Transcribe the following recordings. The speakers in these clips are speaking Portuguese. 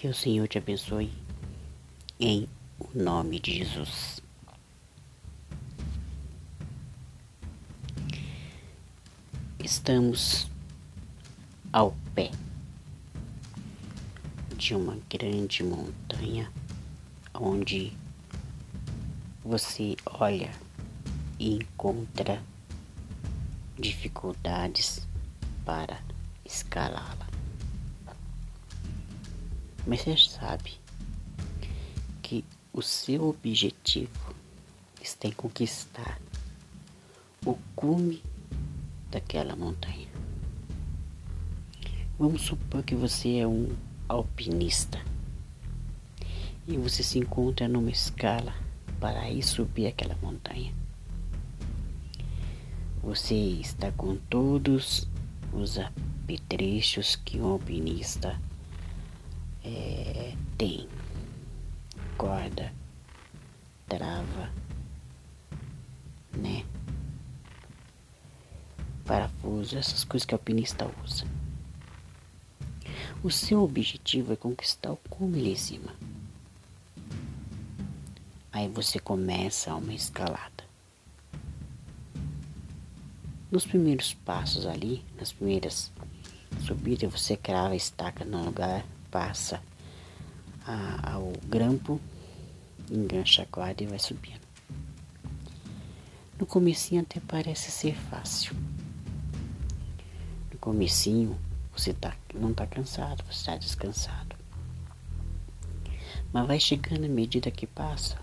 Que o Senhor te abençoe em nome de Jesus. Estamos ao pé de uma grande montanha onde você olha e encontra dificuldades para escalá-la. Mas você sabe que o seu objetivo está em conquistar o cume daquela montanha. Vamos supor que você é um alpinista e você se encontra numa escala para ir subir aquela montanha. Você está com todos os apetrechos que um alpinista é, tem corda, trava, né? Parafuso, essas coisas que o alpinista usa. O seu objetivo é conquistar o cume lá em cima. Aí você começa uma escalada. Nos primeiros passos ali, nas primeiras subidas, você crava a estaca no lugar, passa a, ao grampo, engancha a corda e vai subindo. No comecinho até parece ser fácil. No comecinho você tá, não está cansado, você está descansado. Mas vai chegando à medida que passa,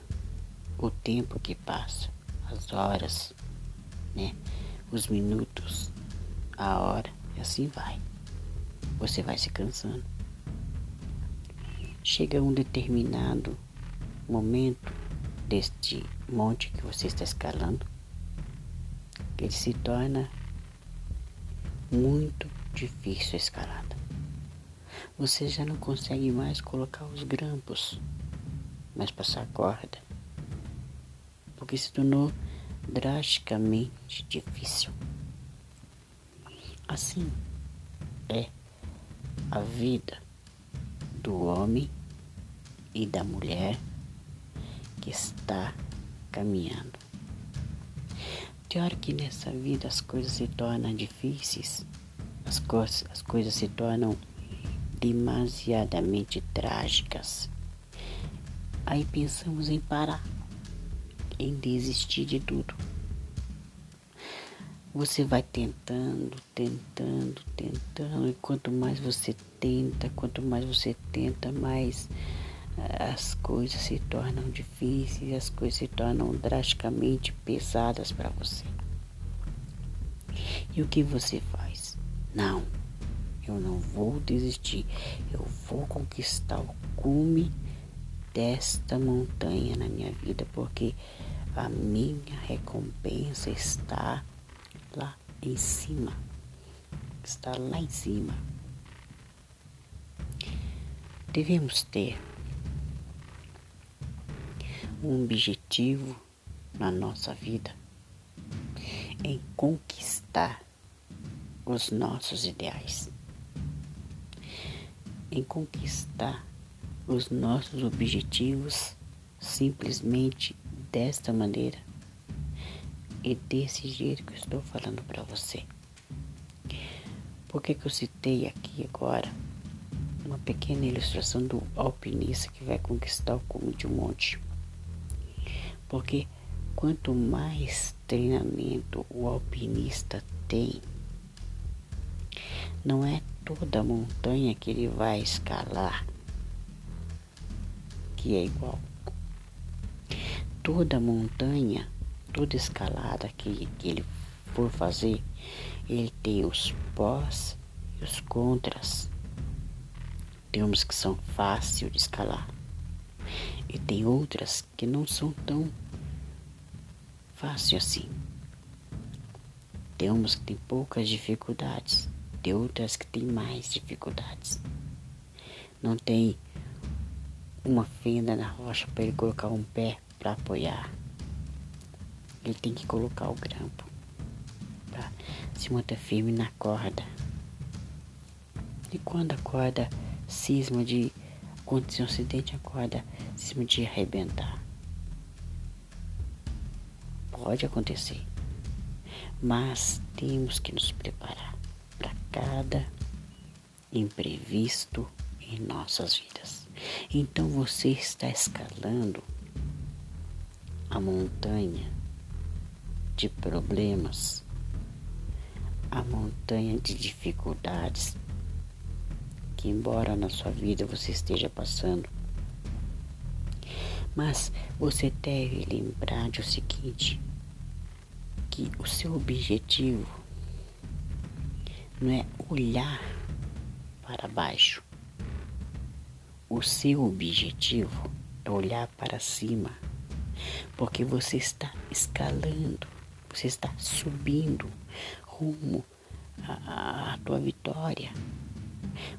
o tempo que passa, as horas, né? Os minutos, a hora, e assim vai. Você vai se cansando chega um determinado momento deste monte que você está escalando, que ele se torna muito difícil a escalada. Você já não consegue mais colocar os grampos, mas passar a corda, porque se tornou drasticamente difícil. Assim é a vida do homem e da mulher que está caminhando. Hora que nessa vida as coisas se tornam difíceis, as, coisas, as coisas se tornam demasiadamente trágicas. Aí pensamos em parar, em desistir de tudo. Você vai tentando, tentando, tentando, e quanto mais você tenta, quanto mais você tenta, mais as coisas se tornam difíceis, as coisas se tornam drasticamente pesadas para você. E o que você faz? Não, eu não vou desistir, eu vou conquistar o cume desta montanha na minha vida, porque a minha recompensa está lá em cima. Está lá em cima. Devemos ter um objetivo na nossa vida em conquistar os nossos ideais, em conquistar os nossos objetivos simplesmente desta maneira e desse jeito que eu estou falando para você. Por que, que eu citei aqui agora uma pequena ilustração do alpinista que vai conquistar o cume de um monte? Porque quanto mais treinamento o alpinista tem, não é toda montanha que ele vai escalar que é igual. Toda montanha, toda escalada que, que ele for fazer, ele tem os pós e os contras. Tem umas que são fáceis de escalar e tem outras que não são tão fácil assim. Tem umas que tem poucas dificuldades, tem outras que tem mais dificuldades. Não tem uma fenda na rocha para ele colocar um pé para apoiar. Ele tem que colocar o grampo para se manter firme na corda. E quando a corda cisma de Acontecer um acidente, a corda cima de arrebentar. Pode acontecer. Mas temos que nos preparar para cada imprevisto em nossas vidas. Então você está escalando a montanha de problemas, a montanha de dificuldades que, embora na sua vida você esteja passando, mas você deve lembrar de o seguinte: que o seu objetivo não é olhar para baixo. O seu objetivo é olhar para cima, porque você está escalando, você está subindo rumo à, tua vitória.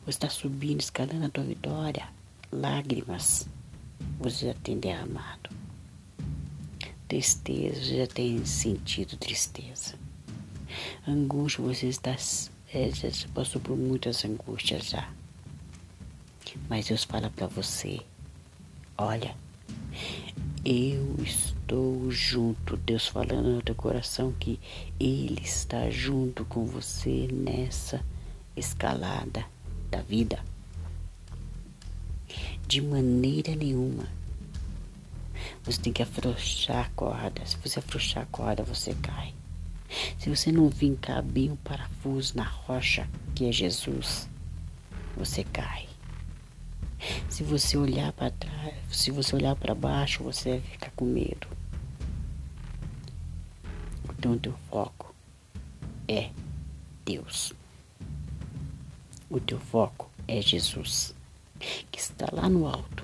Você está subindo, escalando a tua vitória. Lágrimas você já tem derramado. Tristeza, você já tem sentido tristeza. Angústia, você está, é, já passou por muitas angústias já. Mas Deus fala para você, olha, eu estou junto. Deus falando no teu coração que Ele está junto com você nessa escalada da vida. De maneira nenhuma. Você tem que afrouxar a corda. Se você afrouxar a corda, você cai. Se você não vincar bem o parafuso na rocha, que é Jesus, você cai. Se você olhar para trás, se você olhar para baixo, você vai ficar com medo. Então, o teu foco é Deus. O teu foco é Jesus, que está lá no alto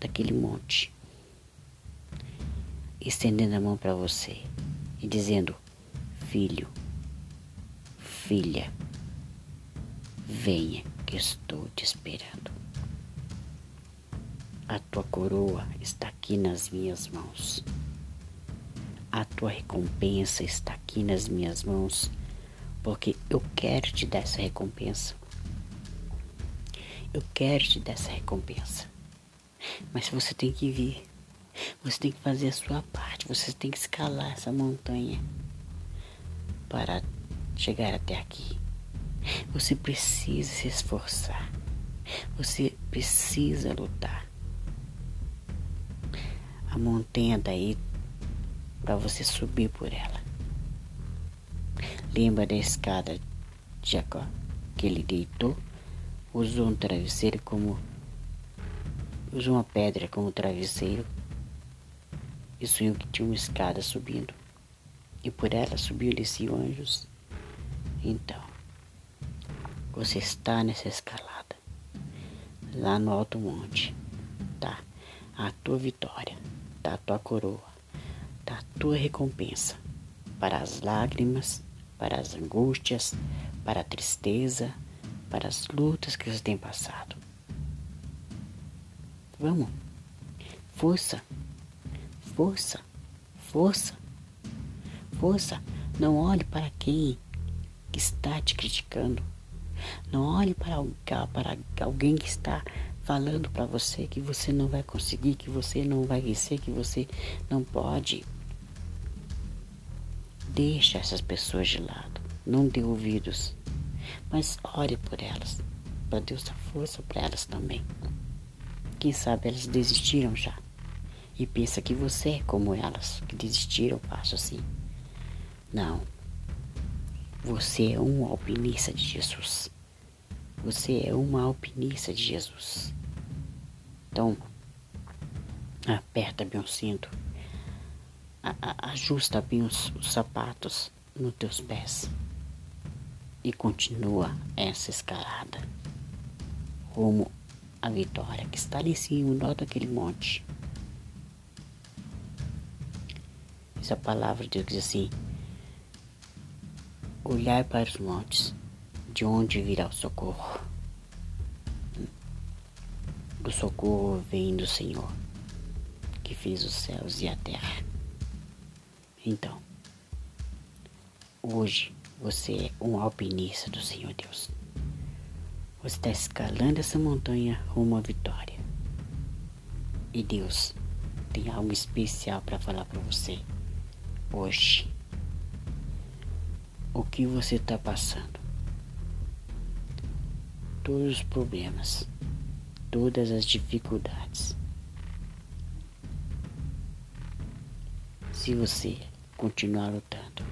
daquele monte, estendendo a mão para você e dizendo: Filho, filha, venha que estou te esperando. A tua coroa está aqui nas minhas mãos. A tua recompensa está aqui nas minhas mãos porque eu quero te dar essa recompensa. Eu quero te dar essa recompensa. Mas você tem que vir. Você tem que fazer a sua parte. Você tem que escalar essa montanha para chegar até aqui. Você precisa se esforçar. Você precisa lutar. A montanha daí para você subir por ela. Lembra da escada de Jacó, que ele deitou, usou um travesseiro como. Usou uma pedra como travesseiro e sonhou que tinha uma escada subindo. E por ela subiu e desciam anjos. Então, você está nessa escalada, lá no alto monte, tá? A tua vitória, tá? A tua coroa, tá? A tua recompensa para as lágrimas para as angústias, para a tristeza, para as lutas que você tem passado. Vamos. Força. Força. Força. Força. Não olhe para quem está te criticando. Não olhe para, para alguém que está falando para você que você não vai conseguir, que você não vai vencer, que você não pode. Deixa essas pessoas de lado. Não dê ouvidos. Mas ore por elas. Para Deus dar força para elas também. Quem sabe elas desistiram já. E pensa que você é como elas, que desistiram, passo assim. Não. Você é um alpinista de Jesus. Você é uma alpinista de Jesus. Então, aperta bem o cinto ajusta bem os, os sapatos nos teus pés e continua essa escalada rumo à vitória que está ali em cima, no alto daquele monte. Essa palavra de Deus diz assim: olhar para os montes, de onde virá o socorro. O socorro vem do Senhor, que fez os céus e a terra. Então, hoje você é um alpinista do Senhor Deus. Você está escalando essa montanha rumo à vitória. E Deus tem algo especial para falar para você hoje. O que você está passando? Todos os problemas, todas as dificuldades. Se você continuar lutando,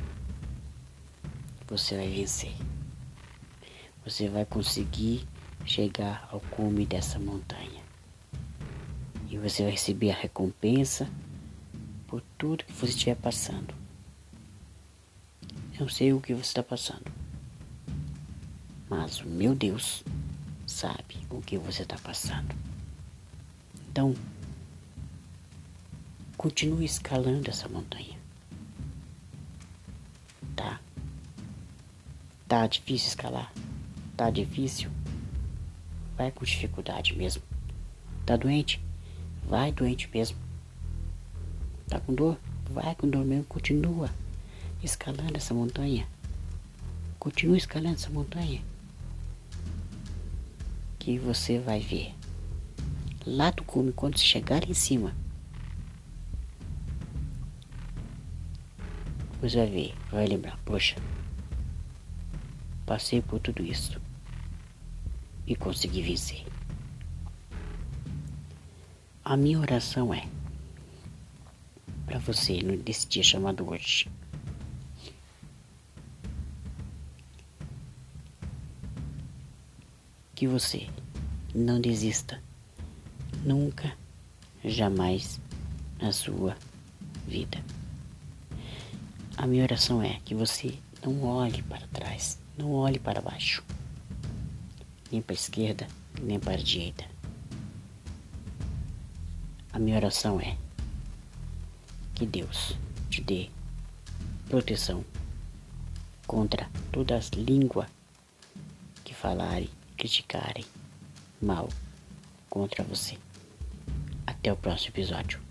você vai vencer você vai conseguir chegar ao cume dessa montanha. E você vai receber a recompensa por tudo que você estiver passando. Eu sei o que você está passando. Mas o meu Deus sabe o que você está passando. Então, continue escalando essa montanha. Tá? Tá difícil escalar? Tá difícil? Vai com dificuldade mesmo. Tá doente? Vai doente mesmo. Tá com dor? Vai com dor mesmo. Continua escalando essa montanha. Continua escalando essa montanha. Que você vai ver. Lá do cume, quando você chegar em cima, você vai ver, vai lembrar, poxa, passei por tudo isso e conseguir vencer. A minha oração é para você nesse dia chamado hoje. Que você não desista nunca, jamais na sua vida. A minha oração é que você não olhe para trás, não olhe para baixo nem para a esquerda, nem para a direita. A minha oração é que Deus te dê proteção contra todas as línguas que falarem, criticarem mal contra você. Até o próximo episódio.